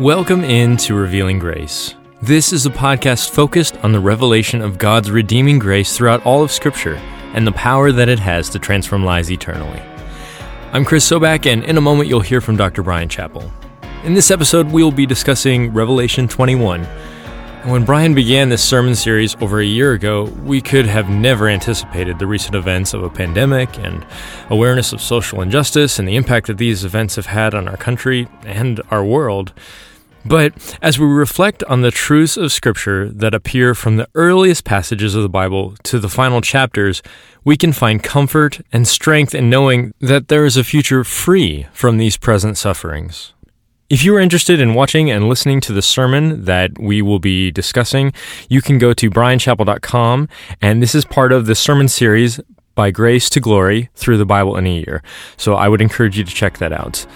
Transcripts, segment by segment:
Welcome into Revealing Grace. This is a podcast focused on the revelation of God's redeeming grace throughout all of Scripture and the power that it has to transform lives eternally. I'm Chris Sobak, and in a moment you'll hear from Dr. Bryan Chapell. In this episode, we will be discussing Revelation 21 when Bryan began this sermon series over a year ago, we could have never anticipated the recent events of a pandemic and awareness of social injustice and the impact that these events have had on our country and our world. But as we reflect on the truths of Scripture that appear from the earliest passages of the Bible to the final chapters, we can find comfort and strength in knowing that there is a future free from these present sufferings. If you are interested in watching and listening to the sermon that we will be discussing, you can go to bryanchapell.com, and this is part of the sermon series by grace to glory through the Bible in a year. So I would encourage you to check that out.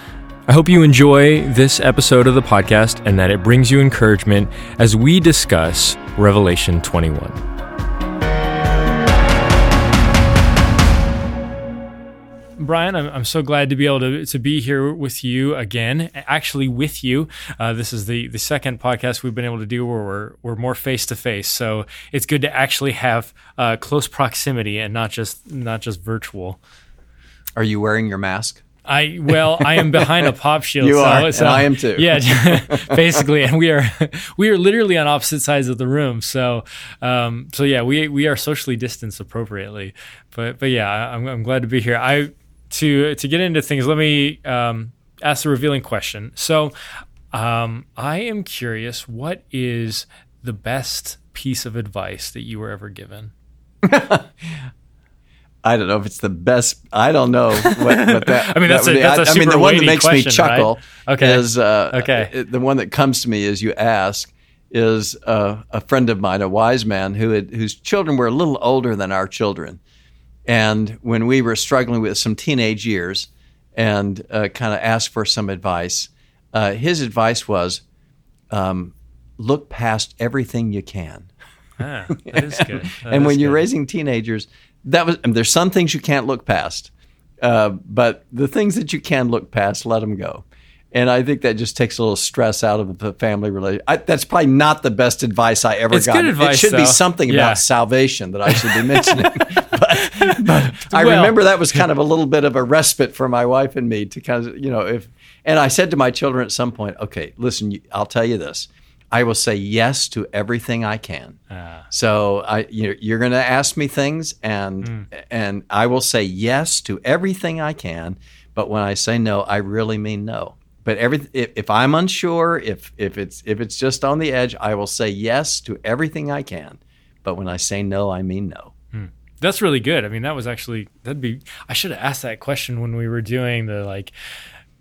I hope you enjoy this episode of the podcast and that it brings you encouragement as we discuss Revelation 21. Bryan, I'm, I'm so glad to be able to, to be here with you again, actually with you. Uh, this is the, the second podcast we've been able to do where we're, we're more face to face. So it's good to actually have uh, close proximity and not just not just virtual. Are you wearing your mask? I well, I am behind a pop shield. you so, are, so, and I am too. Yeah, basically, and we are we are literally on opposite sides of the room. So, um, so yeah, we we are socially distanced appropriately. But but yeah, I'm, I'm glad to be here. I to to get into things, let me um, ask a revealing question. So, um, I am curious, what is the best piece of advice that you were ever given? I don't know if it's the best. I don't know what, what that. I mean, that's, that a, that's a I, I mean, the one that makes question, me chuckle right? okay. is uh, okay. The one that comes to me as you ask is uh, a friend of mine, a wise man who had, whose children were a little older than our children, and when we were struggling with some teenage years and uh, kind of asked for some advice, uh, his advice was um, look past everything you can. Ah, that is good. That and when you're raising teenagers, that was there's some things you can't look past, uh, but the things that you can look past, let them go. And I think that just takes a little stress out of the family relationship. that's probably not the best advice I ever it's got. Good advice, it should though. be something yeah. about salvation that I should be mentioning. but, but I well. remember that was kind of a little bit of a respite for my wife and me to kind of, you know, if, and I said to my children at some point, okay, listen, I'll tell you this. I will say yes to everything I can. Ah. So I, you're, you're going to ask me things, and mm. and I will say yes to everything I can. But when I say no, I really mean no but every if, if, I'm unsure, if if it's if it's just on the edge, I will say yes to everything I can. But when I say no, I mean no. Hmm. That's really good. I mean, that was actually that'd be. I should have asked that question when we were doing the like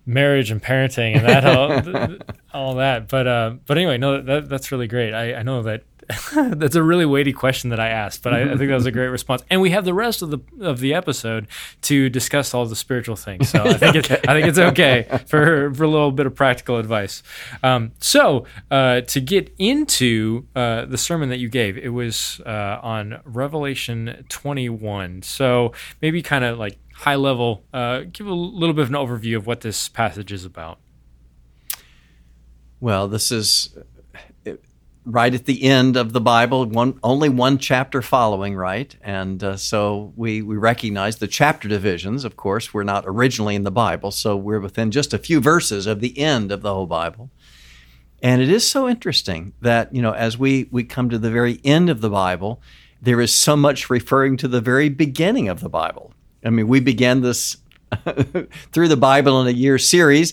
marriage and parenting and that all, all that. But uh, but anyway, no, that, that's really great. I, I know that That's a really weighty question that I asked, but I, I, think that was a great response. And we have the rest of the of the episode to discuss all the spiritual things. So I think okay. it's, I think it's okay for for a little bit of practical advice. Um, so uh, to get into uh, the sermon that you gave, it was uh, on Revelation 21. So maybe kind of like high level, uh, give a little bit of an overview of what this passage is about. Well, this is right at the end of the Bible, one only one chapter following, right? And uh, so we we recognize the chapter divisions. Of course, we're not originally in the Bible, so we're within just a few verses of the end of the whole Bible. And it is so interesting that you know as we we come to the very end of the Bible, there is so much referring to the very beginning of the Bible. I mean, we began this through the Bible in a year series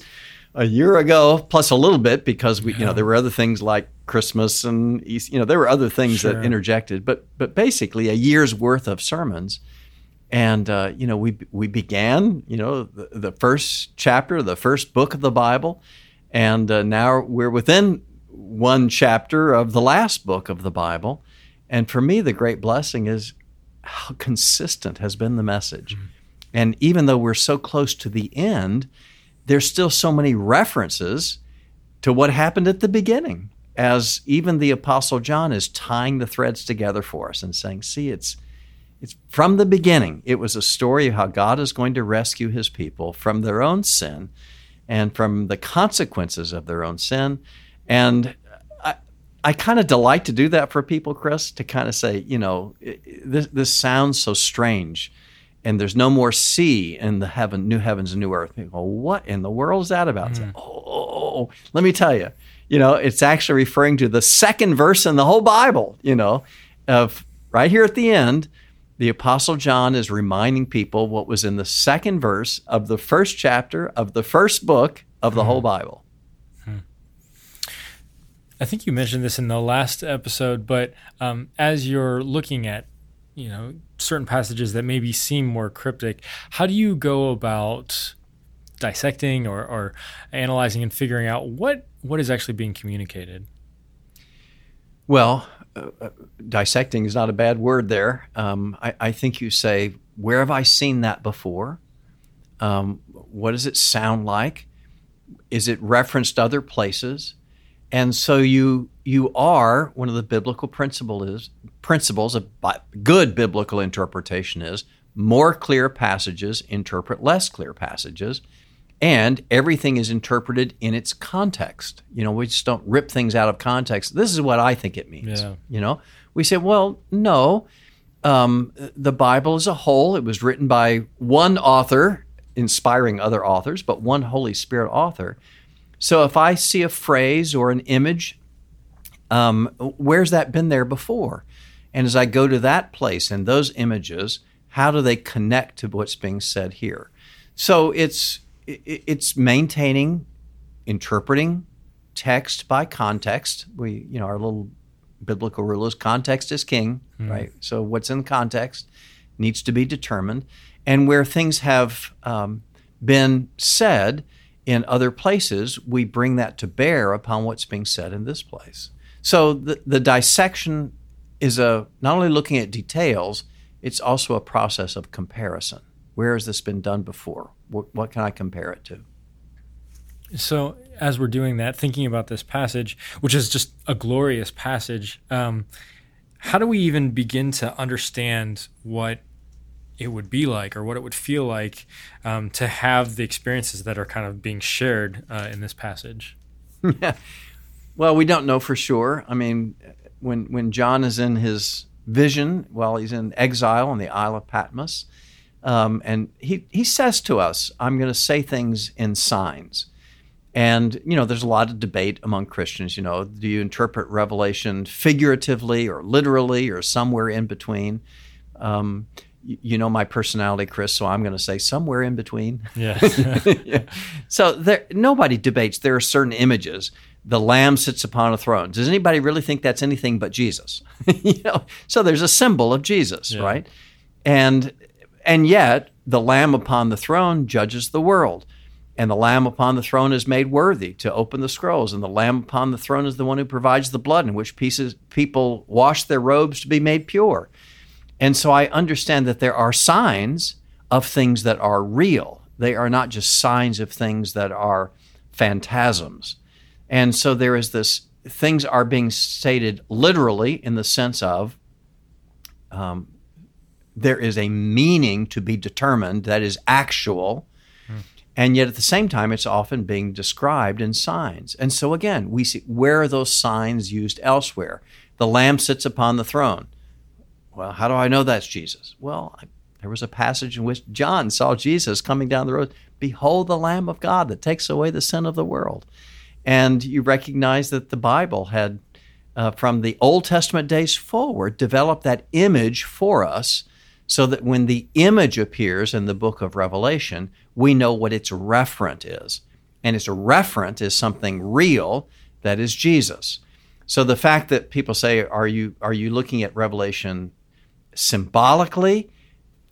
a year ago, plus a little bit because we, you know, there were other things like Christmas and you know, there were other things sure. that interjected, but but basically a year's worth of sermons. And uh, you know, we we began, you know, the, the, first chapter, the first book of the Bible, and uh, now we're within one chapter of the last book of the Bible. And for me, the great blessing is how consistent has been the message. Mm-hmm. And even though we're so close to the end, there's still so many references to what happened at the beginning as even the apostle John is tying the threads together for us and saying, see, it's it's from the beginning. It was a story of how God is going to rescue his people from their own sin and from the consequences of their own sin. And I, I kind of delight to do that for people, Chris, to kind of say, you know, this, this sounds so strange. And there's no more sea in the heaven, new heavens and new earth. People go, what in the world is that about? Mm. oh, let me tell you, you know, it's actually referring to the second verse in the whole Bible, you know, of right here at the end the Apostle John is reminding people what was in the second verse of the first chapter of the first book of the hmm. whole Bible. Hmm. I think you mentioned this in the last episode, but um, as you're looking at, you know, certain passages that maybe seem more cryptic, how do you go about dissecting or, or analyzing and figuring out what what is actually being communicated? Well, uh, dissecting is not a bad word there. Um, I, I, think you say, where have I seen that before? Um, what does it sound like? Is it referenced other places? And so you you are one of the biblical principle is principles of good biblical interpretation is more clear passages interpret less clear passages and everything is interpreted in its context. You know, we just don't rip things out of context. This is what I think it means. Yeah. You know, we say, well, no, um, the Bible as a whole, it was written by one author, inspiring other authors, but one Holy Spirit author. So if I see a phrase or an image, um, where's that been there before? And as I go to that place and those images, how do they connect to what's being said here? So it's it's maintaining, interpreting text by context. We, you know, our little biblical rule is context is king, mm. right? So what's in context needs to be determined, and where things have um, been said in other places, we bring that to bear upon what's being said in this place. So the, the dissection is a not only looking at details, it's also a process of comparison. Where has this been done before? What, what can I compare it to? So, as we're doing that, thinking about this passage, which is just a glorious passage, um, how do we even begin to understand what it would be like or what it would feel like um, to have the experiences that are kind of being shared uh, in this passage? well, we don't know for sure. I mean, when when John is in his vision while he's in exile on the Isle of Patmos, um, and he, he says to us, I'm going to say things in signs. And, you know, there's a lot of debate among Christians. You know, do you interpret Revelation figuratively or literally or somewhere in between? Um, you know my personality, Chris, so I'm going to say somewhere in between. Yeah. yeah. So there, nobody debates. There are certain images. The Lamb sits upon a throne. Does anybody really think that's anything but Jesus? you know, so there's a symbol of Jesus, yeah. right? And and yet, the Lamb upon the throne judges the world. And the Lamb upon the throne is made worthy to open the scrolls. And the Lamb upon the throne is the one who provides the blood in which pieces, people wash their robes to be made pure. And so I understand that there are signs of things that are real. They are not just signs of things that are phantasms. And so there is this things are being stated literally in the sense of um, there is a meaning to be determined that is actual. Hmm. And yet at the same time, it's often being described in signs. And so again, we see where are those signs used elsewhere? The Lamb sits upon the throne. Well, how do I know that's Jesus? Well, I, there was a passage in which John saw Jesus coming down the road. Behold, the Lamb of God that takes away the sin of the world. And you recognize that the Bible had, uh, from the Old Testament days forward, developed that image for us so that when the image appears in the book of Revelation, we know what its referent is. And its referent is something real that is Jesus. So the fact that people say, are you, are you looking at Revelation symbolically,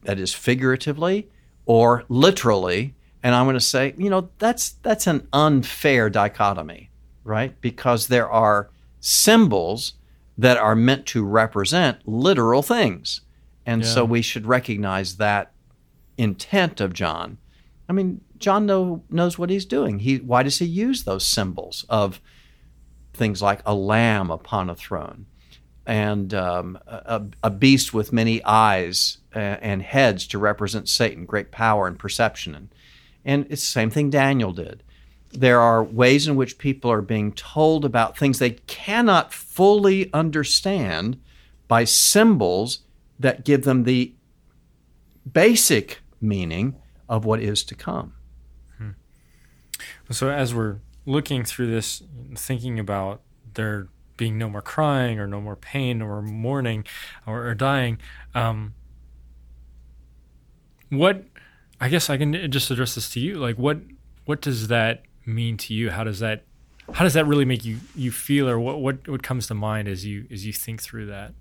that is figuratively, or literally? And I'm going to say, you know, that's, that's an unfair dichotomy, right? Because there are symbols that are meant to represent literal things. And yeah. so we should recognize that intent of John. I mean, John know, knows what he's doing. He, why does he use those symbols of things like a lamb upon a throne and um, a, a, beast with many eyes and heads to represent Satan, great power and perception? And, and it's the same thing Daniel did. there are ways in which people are being told about things they cannot fully understand by symbols that give them the basic meaning of what is to come. So as we're looking through this, thinking about there being no more crying or no more pain or mourning or, or dying, um, what I guess I can just address this to you. Like, what what does that mean to you? How does that how does that really make you you feel, or what what what comes to mind as you as you think through that?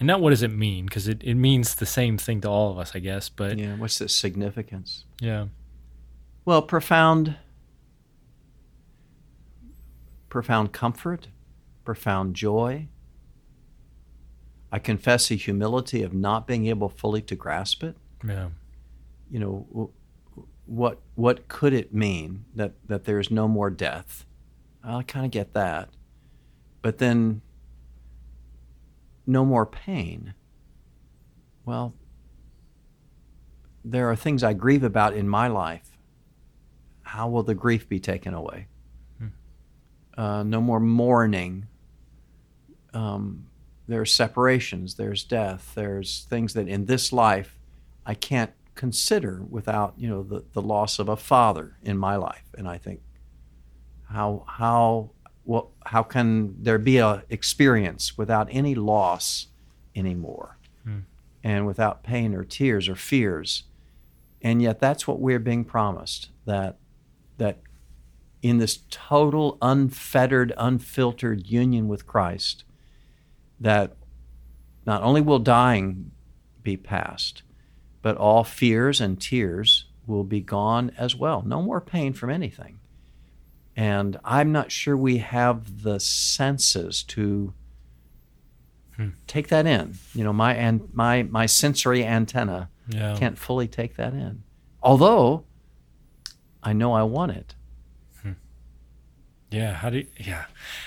And not what does it mean, because it, it means the same thing to all of us, I guess. But yeah, what's the significance? Yeah. Well, profound profound comfort, profound joy. I confess the humility of not being able fully to grasp it. Yeah. You know, what what could it mean that that there's no more death? I kind of get that, but then no more pain. Well, there are things I grieve about in my life. How will the grief be taken away? Hmm. Uh, no more mourning. Um, there's separations, there's death, there's things that in this life I can't consider without you know the, the loss of a father in my life and i think how how well, how can there be a experience without any loss anymore hmm. and without pain or tears or fears and yet that's what we're being promised that that in this total unfettered unfiltered union with christ that not only will dying be past but all fears and tears will be gone as well. No more pain from anything. And I'm not sure we have the senses to hmm. take that in. You know, my and my my sensory antenna yeah. can't fully take that in. Although I know I want it. Hmm. Yeah. How do you, yeah?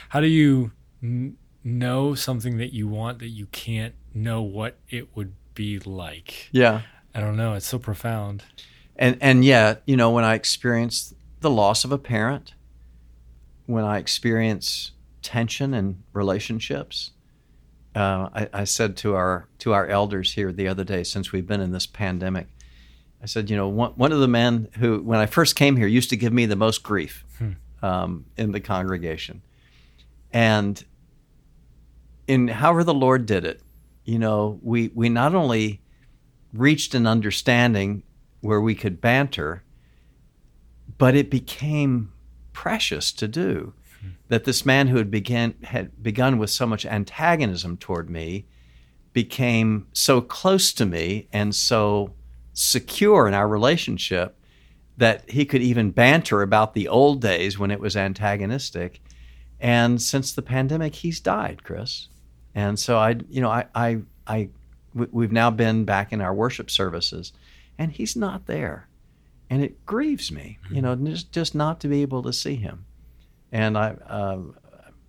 How do you n- know something that you want that you can't know what it would be like? Yeah. I don't know. It's so profound. And and yet, you know, when I experience the loss of a parent, when I experience tension in relationships, uh, I, I, said to our to our elders here the other day, since we've been in this pandemic, I said, you know, one, one of the men who, when I first came here, used to give me the most grief hmm. um, in the congregation, and in however the Lord did it, you know, we we not only reached an understanding where we could banter, but it became precious to do. That this man who had began had begun with so much antagonism toward me became so close to me and so secure in our relationship that he could even banter about the old days when it was antagonistic. And since the pandemic, he's died, Chris. And so I, you know, I, I, I we've now been back in our worship services, and he's not there, and it grieves me, you know, just just not to be able to see him. And I, uh,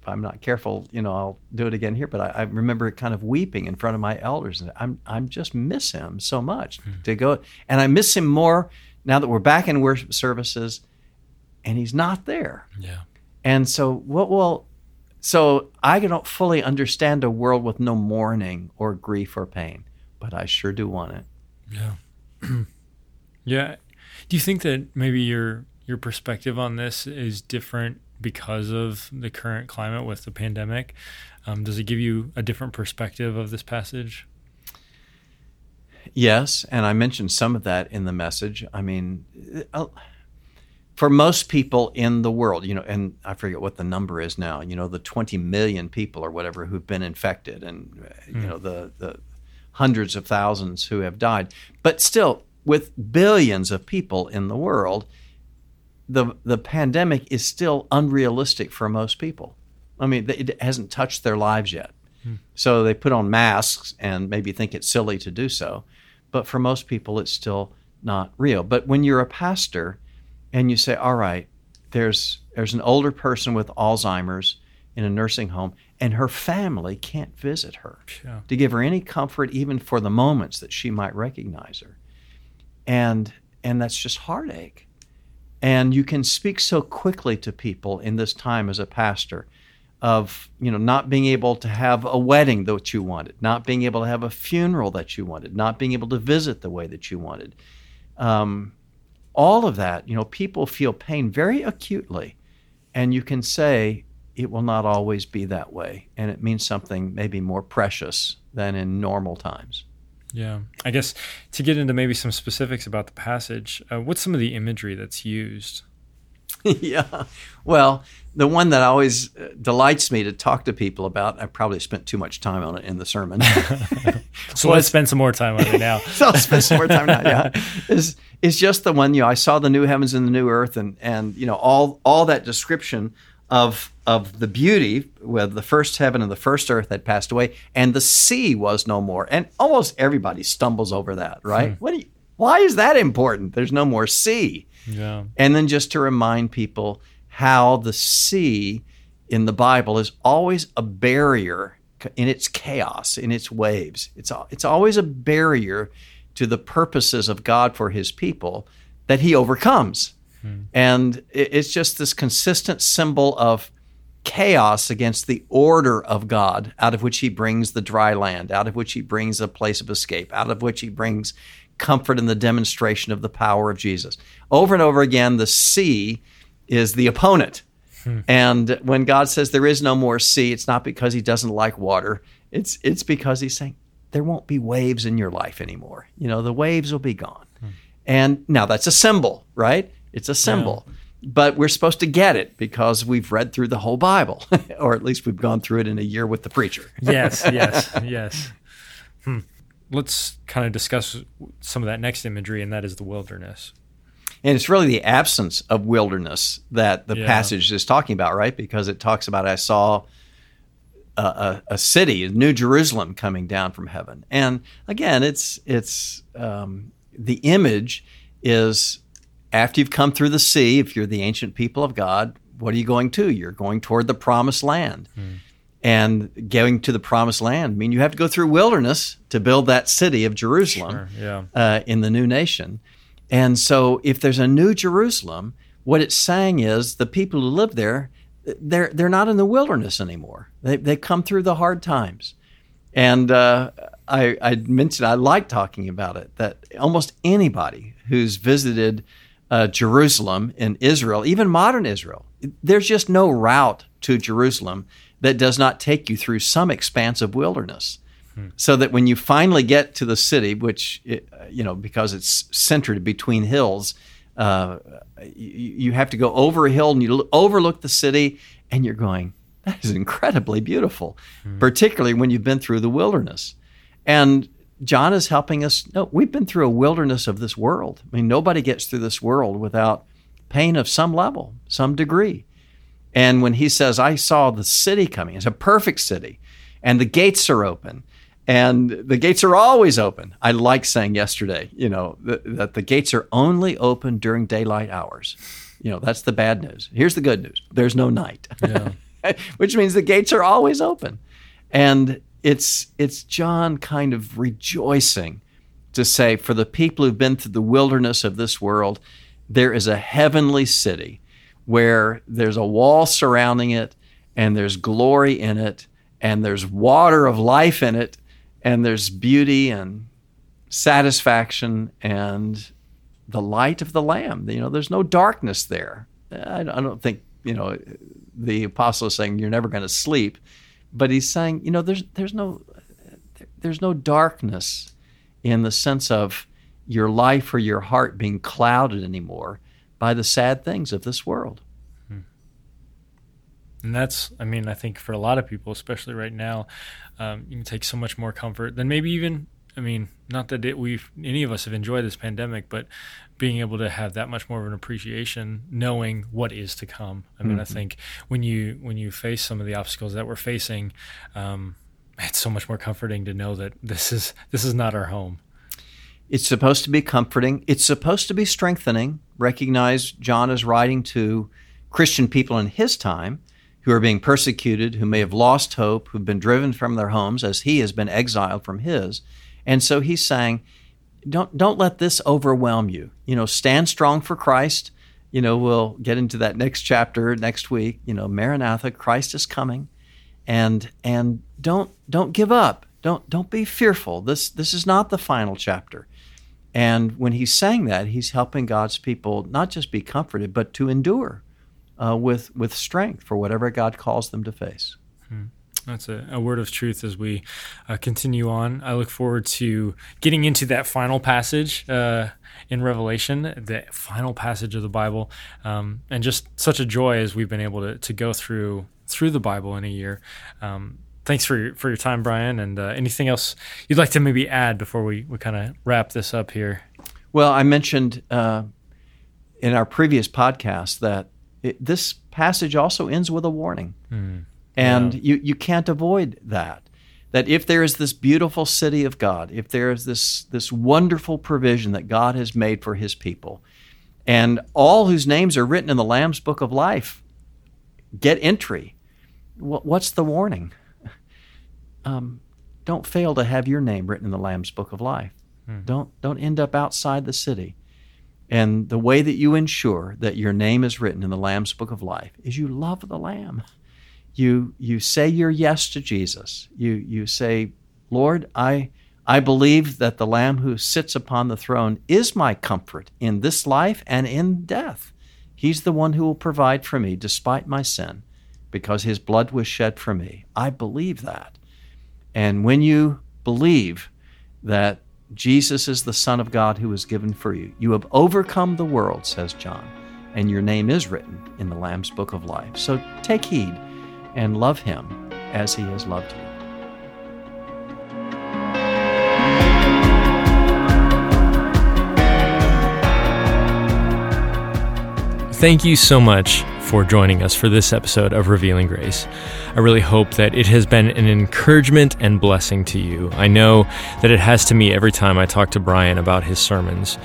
if I'm not careful, you know, I'll do it again here. But I, I, remember kind of weeping in front of my elders, and I'm I'm just miss him so much mm-hmm. to go, and I miss him more now that we're back in worship services, and he's not there. Yeah. And so, what will so I don't fully understand a world with no mourning or grief or pain, but I sure do want it. Yeah. yeah. Do you think that maybe your your perspective on this is different because of the current climate with the pandemic? Um, does it give you a different perspective of this passage? Yes, and I mentioned some of that in the message. I mean, uh, for most people in the world, you know, and I forget what the number is now, you know, the 20 million people or whatever who've been infected and, mm. you hmm. know, the, the hundreds of thousands who have died. But still, with billions of people in the world, the, the pandemic is still unrealistic for most people. I mean, it hasn't touched their lives yet. Mm. So they put on masks and maybe think it's silly to do so. But for most people, it's still not real. But when you're a pastor, and you say, all right, there's there's an older person with Alzheimer's in a nursing home, and her family can't visit her yeah. to give her any comfort, even for the moments that she might recognize her, and and that's just heartache. And you can speak so quickly to people in this time as a pastor of you know not being able to have a wedding that you wanted, not being able to have a funeral that you wanted, not being able to visit the way that you wanted. Um, all of that, you know, people feel pain very acutely, and you can say it will not always be that way, and it means something maybe more precious than in normal times. Yeah, I guess to get into maybe some specifics about the passage, uh, what's some of the imagery that's used? yeah. Well, the one that always uh, delights me to talk to people about, I probably spent too much time on it in the sermon. so let's spend some more time on it now. so I'll spend some more time now. Yeah, is is just the one you know. I saw the new heavens and the new earth, and and you know all all that description of of the beauty where the first heaven and the first earth had passed away, and the sea was no more. And almost everybody stumbles over that, right? Hmm. What you, why is that important? There's no more sea. Yeah. And then just to remind people how the sea in the Bible is always a barrier in its chaos, in its waves. It's, it's always a barrier to the purposes of God for his people that he overcomes. Hmm. And it's just this consistent symbol of chaos against the order of God, out of which he brings the dry land, out of which he brings a place of escape, out of which he brings comfort in the demonstration of the power of Jesus. Over and over again, the sea is the opponent. Hmm. And when God says there is no more sea, it's not because he doesn't like water. It's it's because he's saying there won't be waves in your life anymore. You know, the waves will be gone. Hmm. And now that's a symbol, right? It's a symbol. Yeah. But we're supposed to get it because we've read through the whole Bible, or at least we've gone through it in a year with the preacher. yes, yes, yes. Hmm let's kind of discuss some of that next imagery, and that is the wilderness. And it's really the absence of wilderness that the yeah. passage is talking about, right? Because it talks about I saw a, a, a, city, New Jerusalem, coming down from heaven. And again, it's it's um, the image is after you've come through the sea. If you're the ancient people of God, what are you going to? You're going toward the promised land. Hmm and going to the promised land. I mean, you have to go through wilderness to build that city of Jerusalem sure, yeah. uh, in the new nation. And so, if there's a new Jerusalem, what it's saying is the people who live there, they're they're not in the wilderness anymore. They they come through the hard times, and uh, I I mentioned I like talking about it that almost anybody who's visited uh, Jerusalem in Israel, even modern Israel, there's just no route to Jerusalem that does not take you through some expanse of wilderness. Hmm. So that when you finally get to the city, which, it, you know, because it's centered between hills, uh, you, you, have to go over a hill and you overlook the city, and you're going, that is incredibly beautiful, hmm. particularly when you've been through the wilderness. And John is helping us. No, we've been through a wilderness of this world. I mean, nobody gets through this world without pain of some level, some degree. And when he says, I saw the city coming, it's a perfect city, and the gates are open. And the gates are always open. I like saying yesterday, you know, th- that the gates are only open during daylight hours. You know, that's the bad news. Here's the good news there's no night, yeah. which means the gates are always open. And it's, it's John kind of rejoicing to say, for the people who've been through the wilderness of this world, there is a heavenly city where there's a wall surrounding it and there's glory in it and there's water of life in it and there's beauty and satisfaction and the light of the lamb. You know there's no darkness there. I don't think you know the apostle is saying you're never going to sleep but he's saying you know there's there's no there's no darkness in the sense of your life or your heart being clouded anymore by the sad things of this world. Hmm. And that's, I mean, I think for a lot of people, especially right now, um, you can take so much more comfort than maybe even, I mean, not that it, we've, any of us have enjoyed this pandemic, but being able to have that much more of an appreciation, knowing what is to come. I mean, mm-hmm. I think when you, when you face some of the obstacles that we're facing, um, it's so much more comforting to know that this is, this is not our home. It's supposed to be comforting. It's supposed to be strengthening. Recognize John is writing to Christian people in his time who are being persecuted, who may have lost hope, who've been driven from their homes as he has been exiled from his. And so he's saying, don't don't let this overwhelm you. You know, stand strong for Christ. you know, we'll get into that next chapter next week. You know, Maranatha, Christ is coming, and and don't don't give up. Don't don't be fearful. This this is not the final chapter. And when he's saying that, he's helping God's people not just be comforted, but to endure uh, with with strength for whatever God calls them to face. Hmm. That's a, a, word of truth as we uh, continue on. I look forward to getting into that final passage uh, in Revelation, the final passage of the Bible, um, and just such a joy as we've been able to, to go through through the Bible in a year. Um, thanks for your, for your time, Bryan. And uh, anything else you'd like to maybe add before we, we kind of wrap this up here? Well, I mentioned uh, in our previous podcast that it, this passage also ends with a warning. Mm. And yeah. you, you can't avoid that. That if there is this beautiful city of God, if there is this, this wonderful provision that God has made for his people, and all whose names are written in the Lamb's book of life get entry, what's the warning? Um, don't fail to have your name written in the Lamb's book of life. Hmm. Don't, don't end up outside the city. And the way that you ensure that your name is written in the Lamb's book of life is you love the Lamb you you say your yes to Jesus. You you say, Lord, I I believe that the Lamb who sits upon the throne is my comfort in this life and in death. He's the one who will provide for me despite my sin, because his blood was shed for me. I believe that. And when you believe that Jesus is the Son of God who was given for you, you have overcome the world, says John, and your name is written in the Lamb's book of life. So take heed and love Him as He has loved you. Thank you so much for joining us for this episode of Revealing Grace. I really hope that it has been an encouragement and blessing to you. I know that it has to me every time I talk to Bryan about his sermons.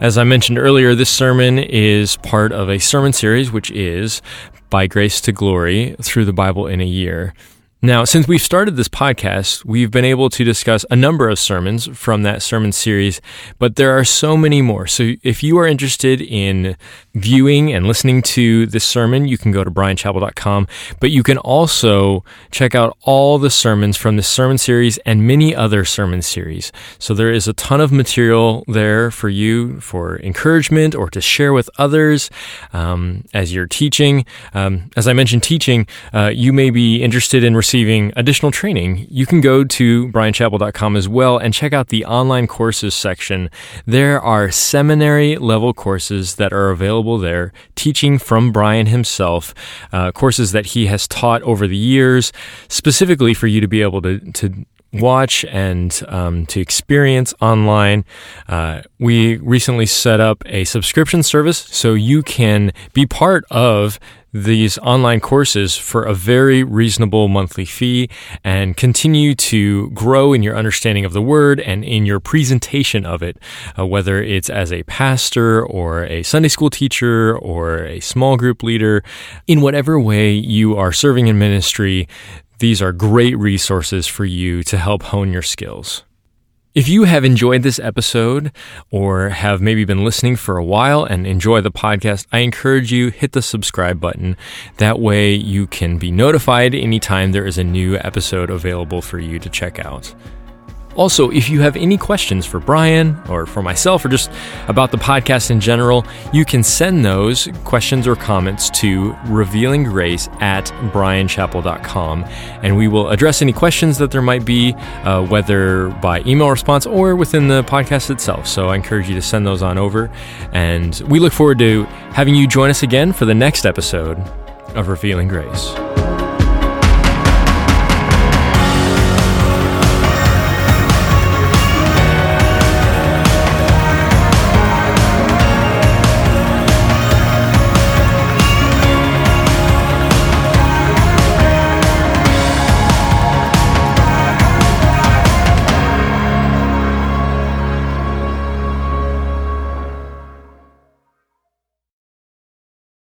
As I mentioned earlier, this sermon is part of a sermon series which is by grace to glory through the Bible in a year. Now, since we've started this podcast, we've been able to discuss a number of sermons from that sermon series, but there are so many more. So if you are interested in viewing and listening to this sermon, you can go to bryanchapell.com, but you can also check out all the sermons from this sermon series and many other sermon series. So there is a ton of material there for you for encouragement or to share with others um, as you're teaching. Um, as I mentioned, teaching, uh, you may be interested in receiving additional training, you can go to bryanchapell.com as well and check out the online courses section. There are seminary level courses that are available there, teaching from Bryan himself, uh, courses that he has taught over the years, specifically for you to be able to, to watch and um, to experience online. Uh, we recently set up a subscription service so you can be part of these online courses for a very reasonable monthly fee and continue to grow in your understanding of the word and in your presentation of it, uh, whether it's as a pastor or a Sunday school teacher or a small group leader, in whatever way you are serving in ministry. These are great resources for you to help hone your skills. If you have enjoyed this episode or have maybe been listening for a while and enjoy the podcast, I encourage you hit the subscribe button. That way you can be notified anytime there is a new episode available for you to check out. Also, if you have any questions for Bryan or for myself or just about the podcast in general, you can send those questions or comments to revealinggrace at bryanchapell.com and we will address any questions that there might be, uh, whether by email response or within the podcast itself. So I encourage you to send those on over. And we look forward to having you join us again for the next episode of Revealing Grace.